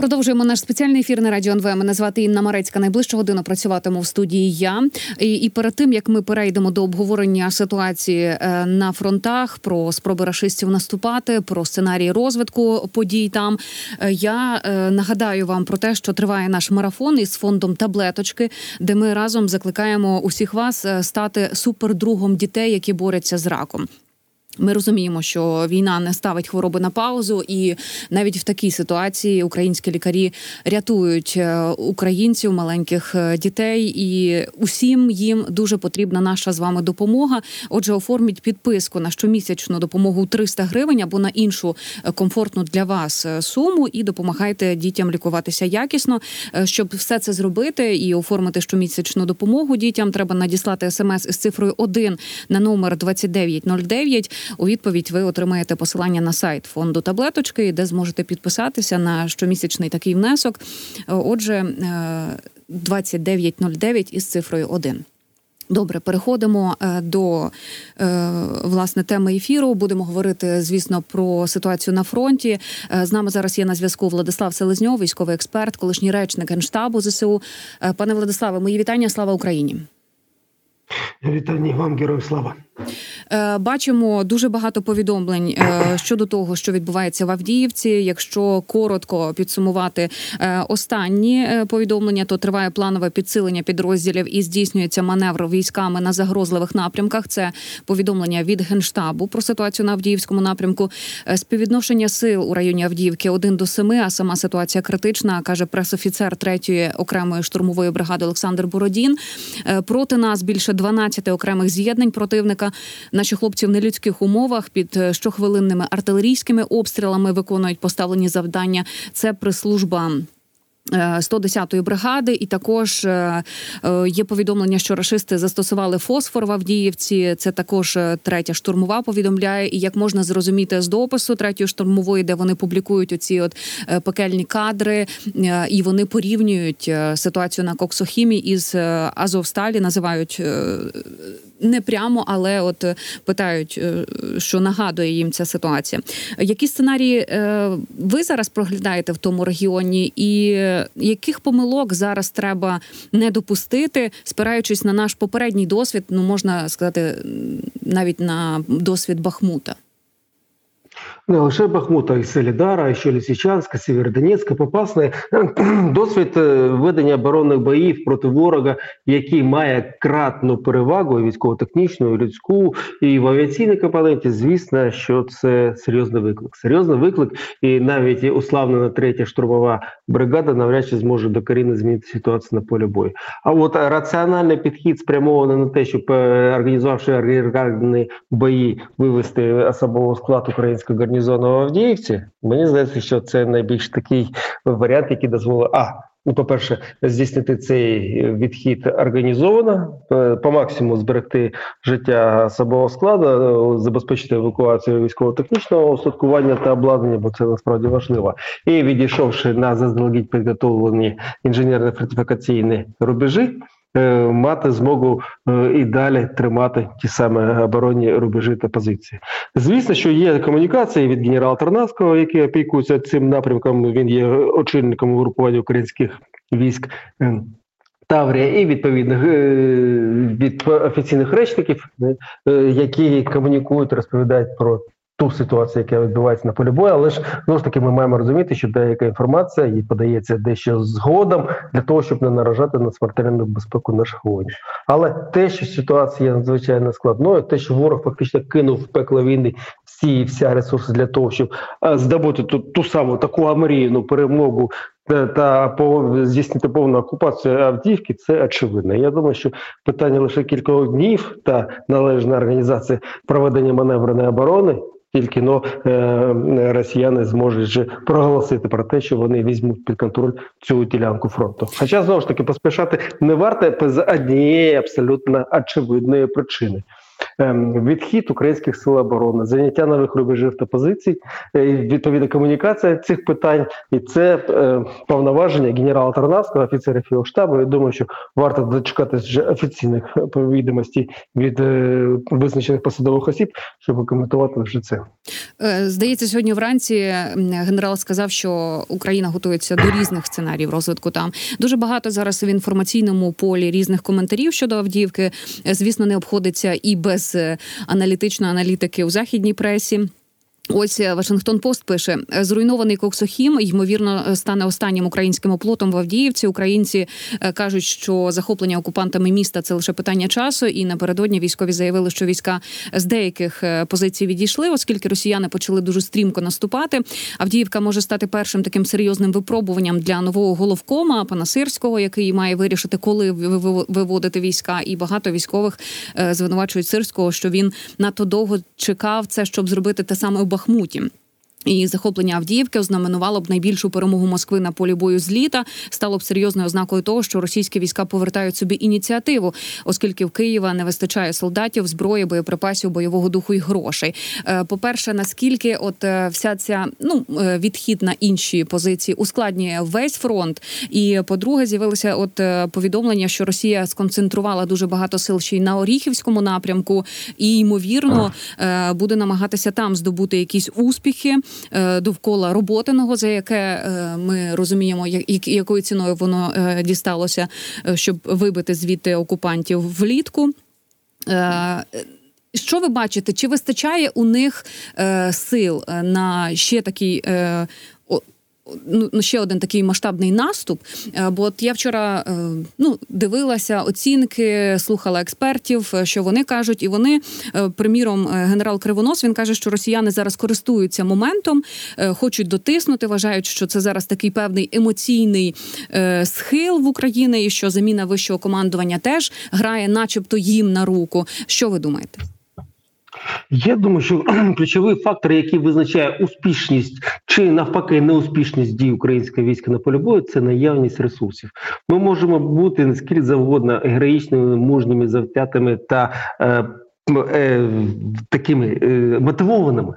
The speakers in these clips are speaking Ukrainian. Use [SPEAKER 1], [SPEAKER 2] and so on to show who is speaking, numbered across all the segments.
[SPEAKER 1] Продовжуємо наш спеціальний ефір на радіо НВ. Мене звати Інна Марецька. Найближчу годину працюватиму в студії. Я і, і перед тим як ми перейдемо до обговорення ситуації е, на фронтах, про спроби рашистів наступати, про сценарії розвитку подій там. е, Я е, нагадаю вам про те, що триває наш марафон із фондом таблеточки, де ми разом закликаємо усіх вас стати супердругом дітей, які борються з раком. Ми розуміємо, що війна не ставить хвороби на паузу, і навіть в такій ситуації українські лікарі рятують е, українців, маленьких е, дітей, і усім їм дуже потрібна наша з вами допомога. Отже, оформіть підписку на щомісячну допомогу 300 гривень або на іншу е, комфортну для вас суму, і допомагайте дітям лікуватися якісно. Щоб все це зробити і оформити щомісячну допомогу дітям, треба надіслати смс із цифрою 1 на номер 2909. У відповідь ви отримаєте посилання на сайт фонду таблеточки, де зможете підписатися на щомісячний такий внесок. Е, Отже, е, 2909 із цифрою 1. Добре, переходимо е, до е, власне теми ефіру. Будемо говорити, звісно, про ситуацію на фронті. Е, З нами зараз є на зв'язку Владислав Селезньов, військовий експерт, колишній речник генштабу ЗСУ. Е, Пане Владиславе, мої вітання. Слава Україні.
[SPEAKER 2] Вітання вам, героям слава.
[SPEAKER 1] Е, Бачимо дуже багато повідомлень е, щодо того, що відбувається в Авдіївці. Якщо коротко підсумувати е, останні повідомлення, то триває планове підсилення підрозділів і здійснюється маневр військами на загрозливих напрямках. Це повідомлення від генштабу про ситуацію на Авдіївському напрямку. Співвідношення сил у районі Авдіївки 1 до 7, а сама ситуація критична, каже пресофіцер 3-ї окремої штурмової бригади Олександр Бородін. Проти нас більше 12 окремих з'єднань противника. Наші хлопці в нелюдських умовах під е, щохвилинними артилерійськими обстрілами виконують поставлені завдання. Це прес-служба. Е, 110-ї бригади, і також е, е, є повідомлення, що рашисти застосували фосфор в Авдіївці. Це також е, третя штурмова повідомляє. І як можна зрозуміти з допису третьої штурмової, де вони публікують оці от пекельні кадри, і вони порівнюють ситуацію на Коксохімі із Азовсталі, називають не прямо, але от е, питають, е, що нагадує їм ця ситуація. Які сценарії е, ви зараз проглядаєте в тому регіоні, і яких помилок зараз треба не допустити, спираючись на наш попередній досвід, ну можна сказати, навіть на досвід Бахмута?
[SPEAKER 2] Не лише Бахмута, і Солідара, і ще Лисичанська, Сєвєродонецька, Попасна. Досвід е, ведення оборонних боїв проти ворога, який має кратну перевагу військово-технічну, і людську, і в авіаційній компоненті, звісно, що це серйозний виклик. Серйозний виклик, і навіть уславлена третя штурмова бригада навряд чи зможе докорінно змінити ситуацію на полі бою. А от раціональний підхід спрямований на те, щоб е, організувавши аргіргарні бої, вивести особовий склад українського гарнізону в Авдіївці. Мені здається, що це найбільш такий варіант, який дозволить а. Ну, по-перше, здійснити цей відхід організовано, е, по максимуму зберегти життя особового складу, е, забезпечити евакуацію військово-технічного устаткування та обладнання, бо це насправді важливо. І відійшовши на заздалегідь підготовлені інженерно-фортифікаційні рубежі, мати змогу е, і далі тримати ті самі оборонні рубежі та позиції. Звісно, що є комунікації від генерала Тарнавського, який опікується цим напрямком. Він є очільником угрупування українських військ. Е, Таврія і відповідно е, від офіційних речників, е, які комунікують, розповідають про ту ситуацію, яка відбувається на полі бою, але ж знову ж таки ми маємо розуміти, що деяка інформація їй подається дещо згодом для того, щоб не наражати на смертельну безпеку наших воїнів. Але те, що ситуація надзвичайно складною, те, що ворог фактично кинув в пекло війни всі і вся ресурси для того, щоб е, здобути ту, ту саму таку амріяну перемогу та по здійснити повну окупацію Авдіївки, це очевидно. Я думаю, що питання лише кількох днів та належна організація проведення маневреної оборони. Тільки но е, росіяни зможуть проголосити про те, що вони візьмуть під контроль цю ділянку фронту. Хоча знову ж таки поспішати не варто без однієї абсолютно очевидної причини. Ем, відхід українських сил оборони, заняття нових рубежів та позицій, е, відповідна комунікація цих питань, і це е, повноваження генерала Тарнавського, офіцерів його. Я думаю, що варто дочекатись вже офіційних відомостей від е, визначених посадових осіб, щоб коментувати вже це.
[SPEAKER 1] Е, Здається, сьогодні вранці генерал сказав, що Україна готується до різних сценаріїв розвитку. Там дуже багато зараз в інформаційному полі різних коментарів щодо Авдіївки. Е, Звісно, не обходиться і без е, аналітичної аналітики у західній пресі. Ось е, Вашингтон Пост пише: «Е, зруйнований Коксохім ймовірно стане останнім українським оплотом в Авдіївці. Українці е, кажуть, що захоплення окупантами міста це лише питання часу. І напередодні військові заявили, що війська з деяких е, позицій відійшли, оскільки росіяни почали дуже стрімко наступати. Авдіївка може стати першим таким серйозним випробуванням для нового головкома пана Сирського, який має вирішити, коли ви- ви- виводити війська. І багато військових звинувачують Сирського, що він надто довго чекав це, щоб зробити те саме у Бахмуті. І захоплення Авдіївки ознаменувало б найбільшу перемогу Москви на полі бою з літа. Стало б серйозною ознакою того, що російські війська повертають собі ініціативу, оскільки в Києва не вистачає солдатів, зброї, боєприпасів, бойового духу і грошей. Е, По-перше, наскільки от е, вся ця ну е, відхід на інші позиції ускладнює весь фронт. І по-друге, з'явилося от повідомлення, що Росія сконцентрувала дуже багато сил ще й на Оріхівському напрямку, і ймовірно буде намагатися там здобути якісь успіхи довкола роботиного, за яке е, ми розуміємо, як- як- якою ціною воно е, дісталося, е, щоб вибити звідти окупантів влітку. Е, Що ви бачите? Чи вистачає у них е, сил е, на ще такий е, ну, ну, ще один такий масштабний наступ? Е, бо от я вчора е, ну, дивилася оцінки, слухала експертів, е, що вони кажуть, і вони, приміром, генерал Кривонос він каже, що росіяни зараз користуються моментом, хочуть дотиснути, вважають, що це зараз такий певний емоційний схил в Україні, і що заміна вищого командування теж грає, начебто, їм на руку. Що ви думаєте?
[SPEAKER 2] Я думаю, що ключовий фактор, який визначає успішність чи навпаки неуспішність дій українського війська на полі бою, це наявність ресурсів. Ми можемо бути наскільки завгодно героїчними, мужніми, завзятими та е, е, такими е, мотивованими.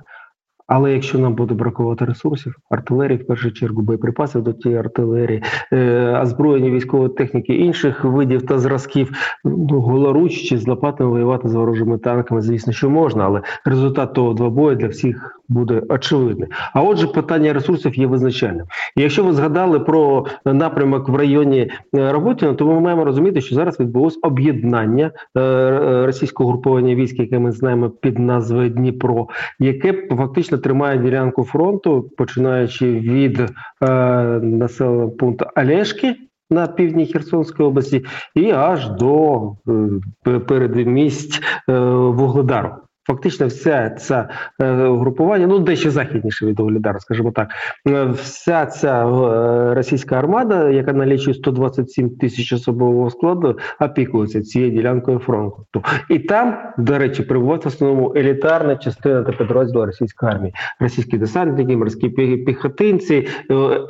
[SPEAKER 2] Але якщо нам буде бракувати ресурсів, артилерії, в першу чергу, боєприпасів до тієї артилерії, е, озброєння військової техніки, інших видів та зразків, ну, голоруч чи з лопатами воювати з ворожими танками, звісно, що можна, але результат того двобою для всіх буде очевидний. А отже, питання ресурсів є визначальним. І якщо ви згадали про напрямок в районі е, Роботіна, то ми маємо розуміти, що зараз відбулось об'єднання е, російського груповання військ, яке ми знаємо під назвою Дніпро, яке фактично тримає ділянку фронту, починаючи від е, населеного пункту Олешки. На півдні Херсонської області і аж до е, передмість е, Вугледару. Фактично, вся ця е, групування, ну дещо західніше від Вугледару, скажімо так, е, вся ця е, російська армада, яка налічує 127 тисяч особового складу, опікується цією ділянкою фронту. І там, до речі, перебувають в основному елітарна частина та підрозділ російської армії, російські десантники, морські піхотинці,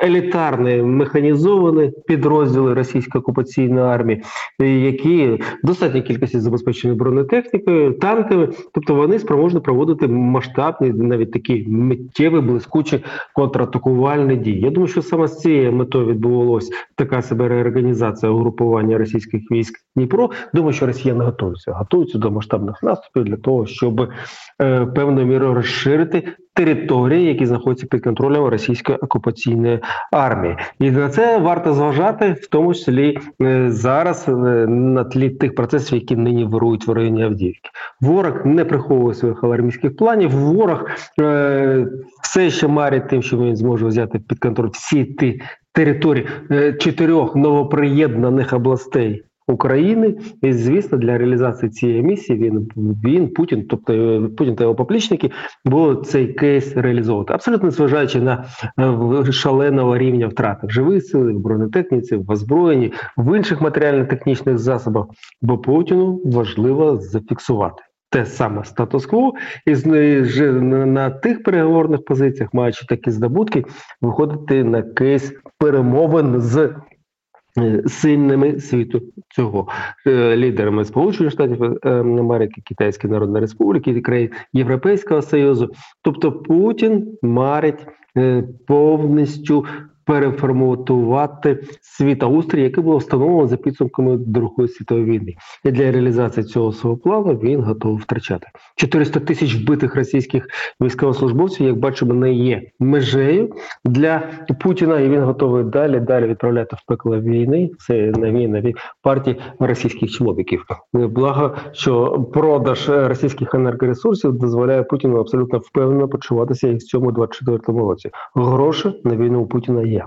[SPEAKER 2] елітарні механізовані підрозділи російської окупаційної армії, які в достатній кількості забезпечені бронетехнікою, танками, тобто вони спроможні проводити масштабні, навіть такі миттєві, блискучі контратакувальні дії. Я думаю, що саме з цією метою відбувалась така себе реорганізація угрупування російських військ Дніпро. Думаю, що росіяни готуються, готуються до масштабних наступів для того, щоб е, певною мірою розширити території, які знаходяться під контролем російської окупаційної армії, і на це варто зважати, в тому числі е, зараз е, на тлі тих процесів, які нині вирують в районі Авдіївки. Ворог не приховує своїх алармійських планів. Ворог е, все ще марить тим, що він зможе взяти під контроль всі ті території е, чотирьох новоприєднаних областей. України, і звісно, для реалізації цієї місії він він Путін, тобто е, Путін та його поплічники, будуть цей кейс реалізовувати, абсолютно зважаючи на е, шаленого рівня втрати в живій сили, в бронетехніці, в озброєнні, в інших матеріально-технічних засобах. Бо Путіну важливо зафіксувати. Те саме статус-кво, і на, тих переговорних позиціях, маючи такі здобутки, виходити на кейс перемовин з е, сильними світу цього Е, лідерами Сполучених Штатів е, Америки, Китайської Народної Республіки, країн Європейського Союзу. Тобто Путін марить повністю переформатувати світоустрій, який було встановлено за підсумками Другої світової війни. І для реалізації цього свого плану він готовий втрачати 400 тисяч вбитих російських військовослужбовців, як бачимо, не є межею для Путіна, і він готовий далі далі відправляти в пекло війни. Це нові нові партії російських чоловіків. Благо, що продаж російських енергоресурсів дозволяє Путіну абсолютно впевнено почуватися і в цьому 24-му році. Гроші на війну у Путіна є.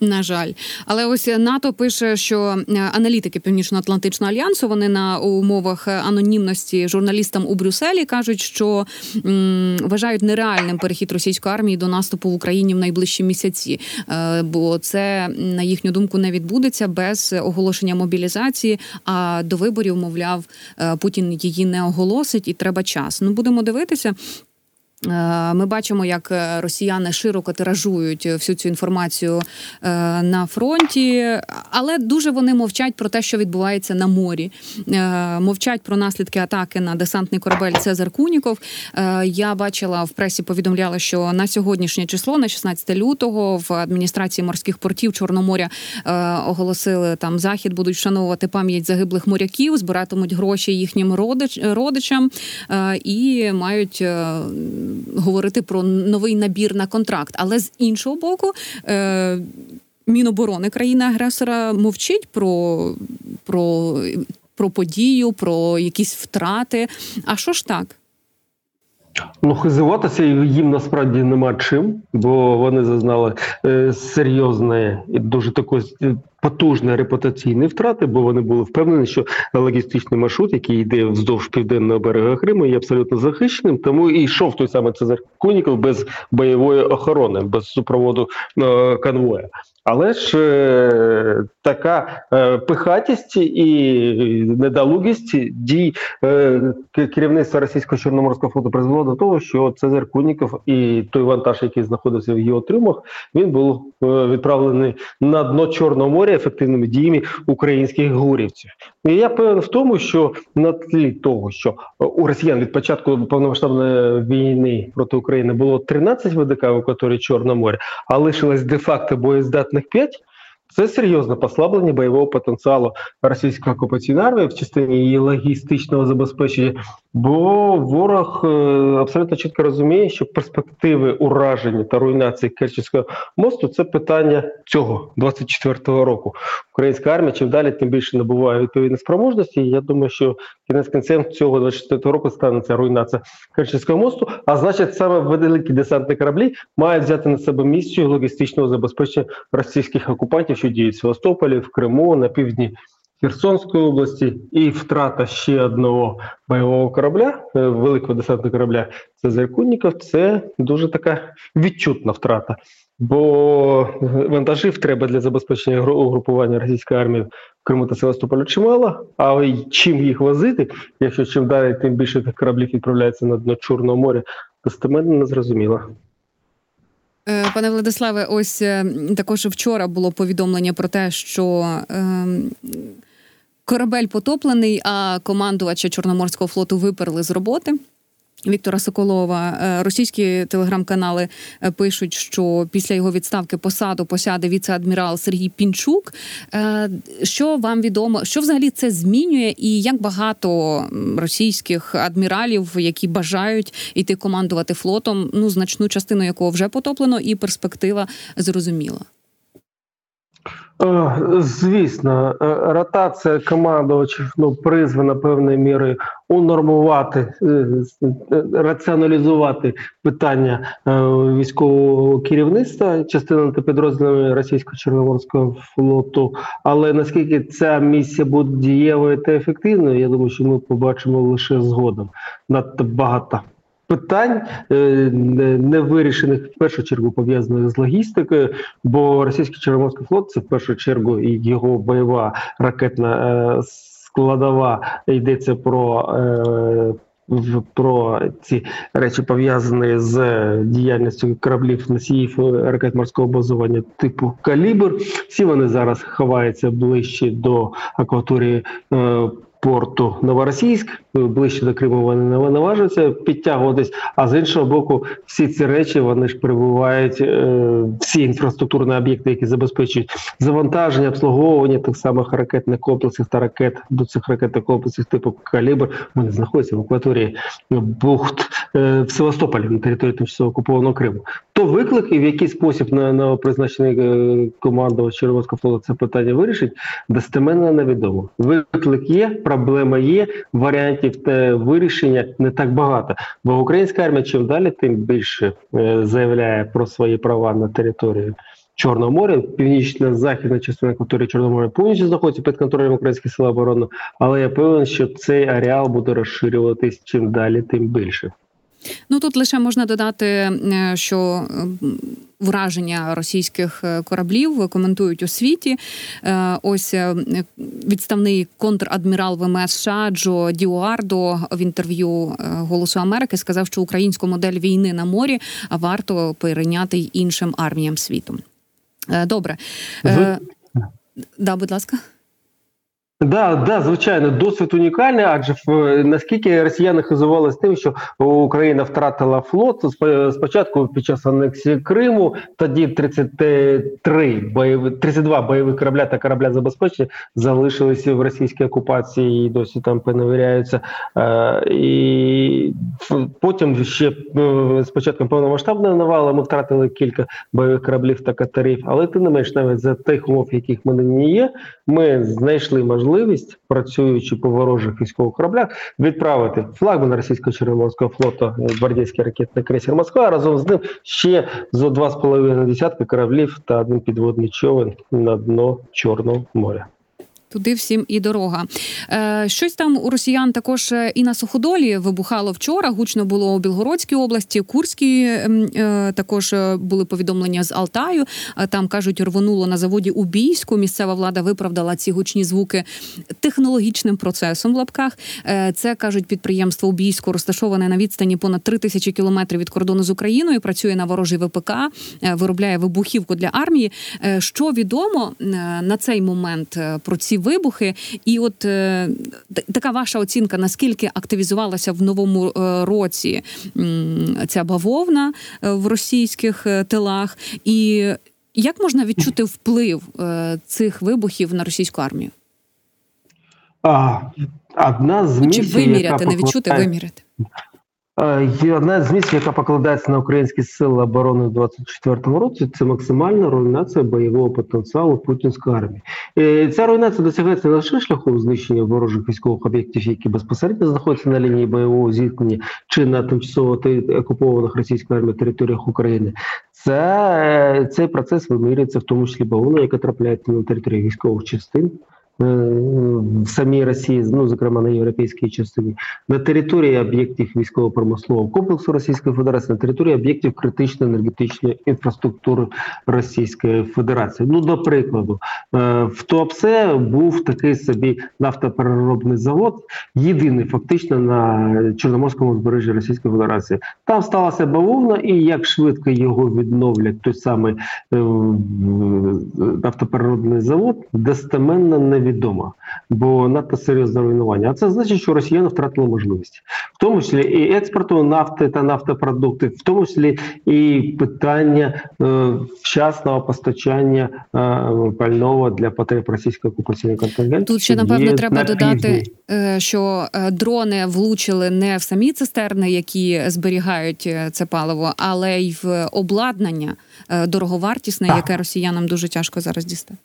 [SPEAKER 1] На жаль, але ось НАТО пише, що е, аналітики Північно-Атлантичного альянсу вони на умовах анонімності журналістам у Брюсселі кажуть, що м, вважають нереальним перехід російської армії до наступу в Україні в найближчі місяці, е, бо це на їхню думку не відбудеться без оголошення мобілізації. А до виборів, мовляв, е, Путін її не оголосить, і треба час. Ну будемо дивитися. Е, Ми бачимо, як е, росіяни широко тиражують всю цю інформацію е, на фронті, але дуже вони мовчать про те, що відбувається на морі. Е, Мовчать про наслідки атаки на десантний корабель Цезар Куніков. Е, Я бачила в пресі, повідомляла, що на сьогоднішнє число, на 16 лютого, в адміністрації морських портів Чорноморя е, оголосили там захід, будуть вшановувати пам'ять загиблих моряків, збиратимуть гроші їхнім родич, родичам е, і мають. Е, говорити про новий набір на контракт. Але з іншого боку, е, Міноборони країни-агресора мовчить про, про, про подію, про якісь втрати. А що ж так?
[SPEAKER 2] Ну, хизуватися їм насправді нема чим, бо вони зазнали е, серйозної і дуже такої потужної репутаційної втрати, бо вони були впевнені, що логістичний маршрут, який йде вздовж південного берега Криму, є абсолютно захищеним. Тому і йшов той самий Цезар Куніков без бойової охорони, без супроводу е, конвоя. Але ж е, така е, пихатість і недолугість дій е, керівництва російського чорноморського флоту призвело до того, що Цезар Куніков і той вантаж, який знаходився в його трюмах, він був е, відправлений на дно Чорного моря ефективними діями українських гурівців. І я певен в тому, що на тлі того, що е, у росіян від початку повномасштабної війни проти України було 13 ВДК в акваторії Чорного моря, а лишилось де-факто боєздатних 5, це серйозне послаблення бойового потенціалу російської окупаційної армії в частині її логістичного забезпечення, бо ворог е, абсолютно чітко розуміє, що перспективи ураження та руйнації Керченського мосту це питання цього 24-го року. Українська армія чим далі, тим більше набуває відповідних спроможності. Я думаю, що кінець кінцем цього 24-го року станеться руйнація Керченського мосту. А значить, саме великі десантні кораблі мають взяти на себе місію логістичного забезпечення російських окупантів, що діють в Севастополі, в Криму, на півдні Херсонської області, і втрата ще одного бойового корабля, е, великого десантного корабля Цезарь Кунніков, це дуже така відчутна втрата. Бо вантажів треба для забезпечення гру- угрупування російської армії в Криму та Севастополю чимало. А чим їх возити, якщо чим далі, тим більше тих кораблів відправляється на дно Чорного моря, достеменно не зрозуміло.
[SPEAKER 1] Е, Пане Владиславе, ось е, також вчора було повідомлення про те, що ем, корабель потоплений, а командувача Чорноморського флоту виперли з роботи. Віктора Соколова Е, російські телеграм-канали е, пишуть, що після його відставки посаду посяде віце-адмірал Сергій Пінчук. Е, Що вам відомо, що взагалі це змінює, і як багато російських адміралів, які бажають йти командувати флотом, ну значну частину якого вже потоплено, і перспектива зрозуміла.
[SPEAKER 2] Е, Звісно, е, ротація командувачів ну, призвана певною мірою унормувати, е, раціоналізувати питання військового керівництва частинами та підрозділами російського чорноморського флоту. Але наскільки ця місія буде дієвою та ефективною, я думаю, що ми побачимо лише згодом. Надто багато питань е, не- вирішених в першу чергу пов'язаних з логістикою, бо російський Чорноморський флот це в першу чергу і його бойова ракетна е, складова йдеться про е, про ці речі пов'язані з діяльністю кораблів носіїв ракет морського базування типу Калібр. Всі вони зараз ховаються ближче до акваторії е, порту Новоросійськ, ближче до Криму вони не наважуються підтягуватись. А з іншого боку, всі ці речі вони ж перебувають е, всі інфраструктурні об'єкти, які забезпечують завантаження, обслуговування тих самих ракетних комплексів та ракет до цих ракетних комплексів типу Калібр. Вони знаходяться в акваторії бухт е, в Севастополі на території тимчасово окупованого Криму. То виклик і в який спосіб на, на призначений е, командувач Чорноморського флоту це питання вирішить, достеменно невідомо. Виклик є, проблема є, варіантів та вирішення не так багато. Бо українська армія чим далі, тим більше е, заявляє про свої права на території. Чорного моря, північна західна частина території Чорного моря повністю знаходиться під контролем українських сил оборони, але я певен, що цей ареал буде розширюватись чим далі, тим більше.
[SPEAKER 1] Ну тут лише можна додати, е, що враження російських е, кораблів коментують у світі. Е, Ось е, відставний контрадмірал ВМС США Джо Діуардо в інтерв'ю е, Голосу Америки сказав, що українську модель війни на морі варто перейняти й іншим арміям світу. Е, Добре, Е, да, будь ласка.
[SPEAKER 2] Да, да, звичайно, досвід унікальний, адже наскільки росіяни хизувалися тим, що Україна втратила флот Спо- спочатку під час анексії Криму, тоді 33 бойові, 32 бойових корабля та корабля забезпечення залишилися в російській окупації і досі там перевіряються. Е, і потім ще е, з початком повномасштабної навали ми втратили кілька бойових кораблів та катерів, але тим не менш навіть за тих умов, яких ми нині є, ми знайшли можливість, працюючи по ворожих військових кораблях, відправити флагман російського чорноморського флоту е, гвардійський ракетний крейсер Москва разом з ним ще зо два з половиною десятки кораблів та один підводний човен на дно Чорного моря.
[SPEAKER 1] Туди всім і дорога. Е, щось там у росіян також е, і на суходолі вибухало вчора. Гучно було у Білгородській області, Курській ем, е, також е, були повідомлення з Алтаю. Е, Там кажуть, рвонуло на заводі у Бійську. Місцева влада виправдала ці гучні звуки технологічним процесом в лапках. Е, Це кажуть підприємство у Бійську, розташоване на відстані понад 3 тисячі кілометрів від кордону з Україною. Працює на ворожий ВПК, е, виробляє вибухівку для армії. Що відомо на цей момент про ці вибухи? І от е, така ваша оцінка, наскільки активізувалася в новому е, році ця бавовна е, в російських тилах, і як можна відчути вплив цих вибухів на російську армію?
[SPEAKER 2] А, одна з
[SPEAKER 1] Чи виміряти,
[SPEAKER 2] яка
[SPEAKER 1] не відчути, виміряти?
[SPEAKER 2] Е, Є одна з місій, яка покладається на українські сили оборони в 24-му році, це максимальна руйнація бойового потенціалу путінської армії. Е, Ця руйнація досягається не лише шляхом знищення ворожих військових об'єктів, які безпосередньо знаходяться на лінії бойового зіткнення чи на тимчасово окупованих російською армією територіях України. Це е, цей процес вимірюється в тому числі бавовна, яка трапляється на території військових частин. Е, В самій Росії, ну зокрема на європейській частині, на території об'єктів військово-промислового комплексу Російської Федерації, на території об'єктів критичної енергетичної інфраструктури Російської Федерації. Ну, до прикладу, е, в Туапсе був такий собі нафтопереробний завод, єдиний фактично на Чорноморському узбережжі Російської Федерації. Там сталася бавовна, і як швидко його відновлять той самий е, нафтопереробний завод, достеменно невідомо, бо надто серйозне руйнування. А це значить, що росіяни втратили можливість, в тому числі і експорту нафти та нафтопродуктів, в тому числі і питання е, вчасного постачання е, пального для потреб російського окупаційного контингенту.
[SPEAKER 1] Тут ще напевно треба
[SPEAKER 2] на
[SPEAKER 1] додати, е, що е, дрони влучили не в самі цистерни, які зберігають е, це паливо, але й в обладнання дороговартісне,
[SPEAKER 2] Так.
[SPEAKER 1] яке росіянам дуже тяжко зараз дістати.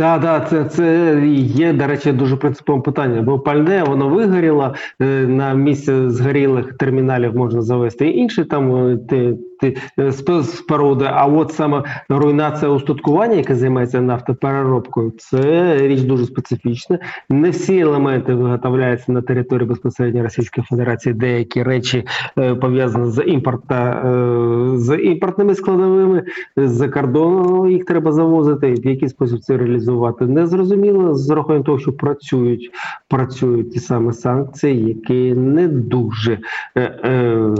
[SPEAKER 2] Так, так, це, це є, до речі, дуже принциповим питанням, бо пальне воно вигоріло, е, на місце згорілих терміналів можна завести. Інші там е, ті е, споруди. А от саме руйнація устаткування, яке займається нафтопереробкою, це річ дуже специфічна. Не всі елементи виготовляються на території безпосередньо Російської Федерації. Деякі речі е, пов'язані з імпорта е, з імпортними складовими з-за кордону їх треба завозити. В який спосіб це реалізувати не зрозуміло з рахунок того, що працюють, працюють ті самі санкції, які не дуже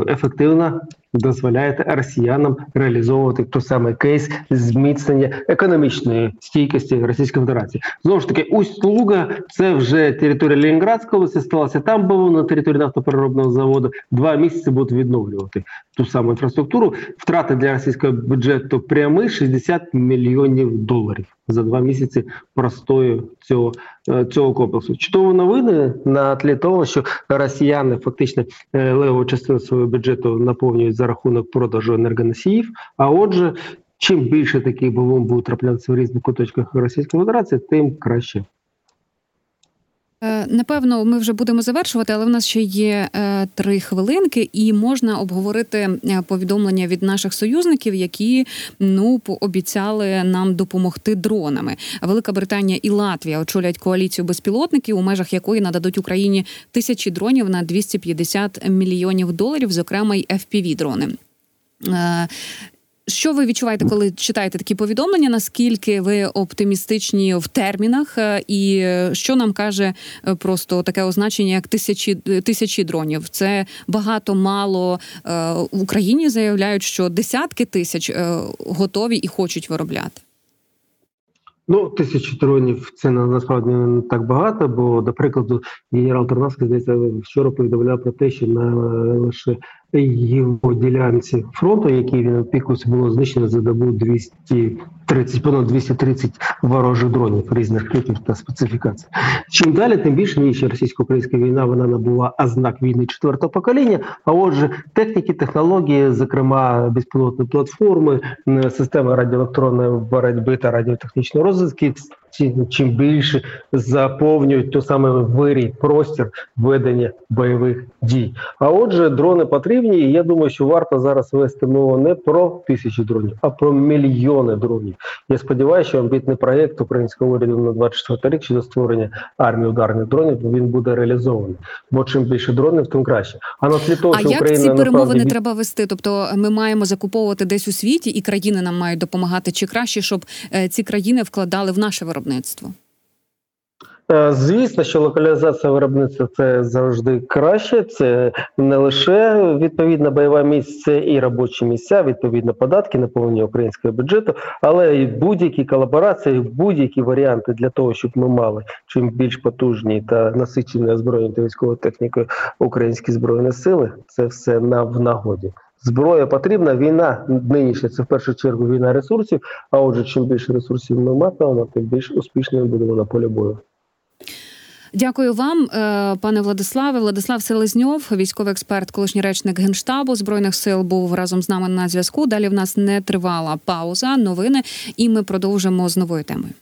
[SPEAKER 2] ефективно дозволяють росіянам реалізовувати той самий кейс зміцнення економічної стійкості Російської Федерації. Знову ж таки, Усть-Луга – це вже територія Ленінградської області, сталося там було на території нафтопереробного заводу. Два місяці будуть відновлювати ту саму інфраструктуру. Втрати для російського бюджету прямі 60 мільйонів доларів за два місяці простою цього, е, цього комплексу. Чудові новини на тлі того, що росіяни фактично е, леву частину свого бюджету наповнюють за рахунок продажу енергоносіїв. А отже, чим більше таких бомб буде траплятися в різних куточках Російської Федерації, тим краще.
[SPEAKER 1] Е, Напевно, ми вже будемо завершувати, але в нас ще є е, три хвилинки, і можна обговорити е, повідомлення від наших союзників, які ну пообіцяли нам допомогти дронами. Велика Британія і Латвія очолять коаліцію безпілотників, у межах якої нададуть Україні тисячі дронів на 250 мільйонів доларів, зокрема й fpv дрони. Що ви відчуваєте, коли читаєте такі повідомлення? Наскільки ви оптимістичні в термінах? Е, І е, що нам каже е, просто таке означення, як тисячі тисячі дронів? Це багато мало в Україні заявляють, що десятки тисяч готові і хочуть виробляти.
[SPEAKER 2] Ну, тисячі дронів це на- насправді не так багато, бо, до прикладу, генерал Тарнавський, здається, вчора повідомляв про те, що на лише його ділянці фронту, який він опікувався, було знищено за добу 230, понад 230 ворожих дронів різних типів та специфікацій. Чим далі, тим більше ніж російсько-українська війна вона набула ознак війни четвертого покоління. А отже, техніки, технології, зокрема безпілотні платформи, системи радіоелектронної боротьби та радіотехнічної розвитки, чим більше заповнюють той самий вирій простір ведення бойових дій. А отже, дрони потрібні, і я думаю, що варто зараз вести мову не про тисячі дронів, а про мільйони дронів. Я сподіваюся, що амбітний проєкт українського уряду на 24 рік щодо створення армії ударних дронів він буде реалізований. Бо чим більше дронів, тим краще. А на тлі того,
[SPEAKER 1] А
[SPEAKER 2] що
[SPEAKER 1] як
[SPEAKER 2] Україна
[SPEAKER 1] ці перемовини
[SPEAKER 2] насправді
[SPEAKER 1] треба вести? Тобто ми маємо закуповувати десь у світі, і країни нам мають допомагати, чи краще, щоб е, ці країни вкладали в наше виробництво?
[SPEAKER 2] Е, Звісно, що локалізація виробництва це завжди краще. Це не лише відповідна бойова місць, це і робочі місця, відповідно податки, наповнення українського бюджету, але і будь-які колаборації, будь-які варіанти для того, щоб ми мали чим більш потужні та насичені озброєння та військовою технікою українські збройні сили. Це все на в нагоді. Зброя потрібна. Війна нинішня це в першу чергу війна ресурсів. А отже, чим більше ресурсів ми матимемо, тим більш успішними будемо на полі бою.
[SPEAKER 1] Дякую вам, е, пане Владиславе. Владислав Селезньов, військовий експерт, колишній речник генштабу збройних сил, був разом з нами на зв'язку. Далі в нас не тривала пауза, новини, і ми продовжимо з новою темою.